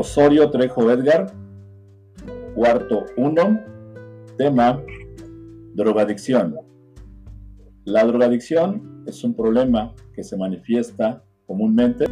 Osorio Trejo Edgar, cuarto 1, tema drogadicción. La drogadicción es un problema que se manifiesta comúnmente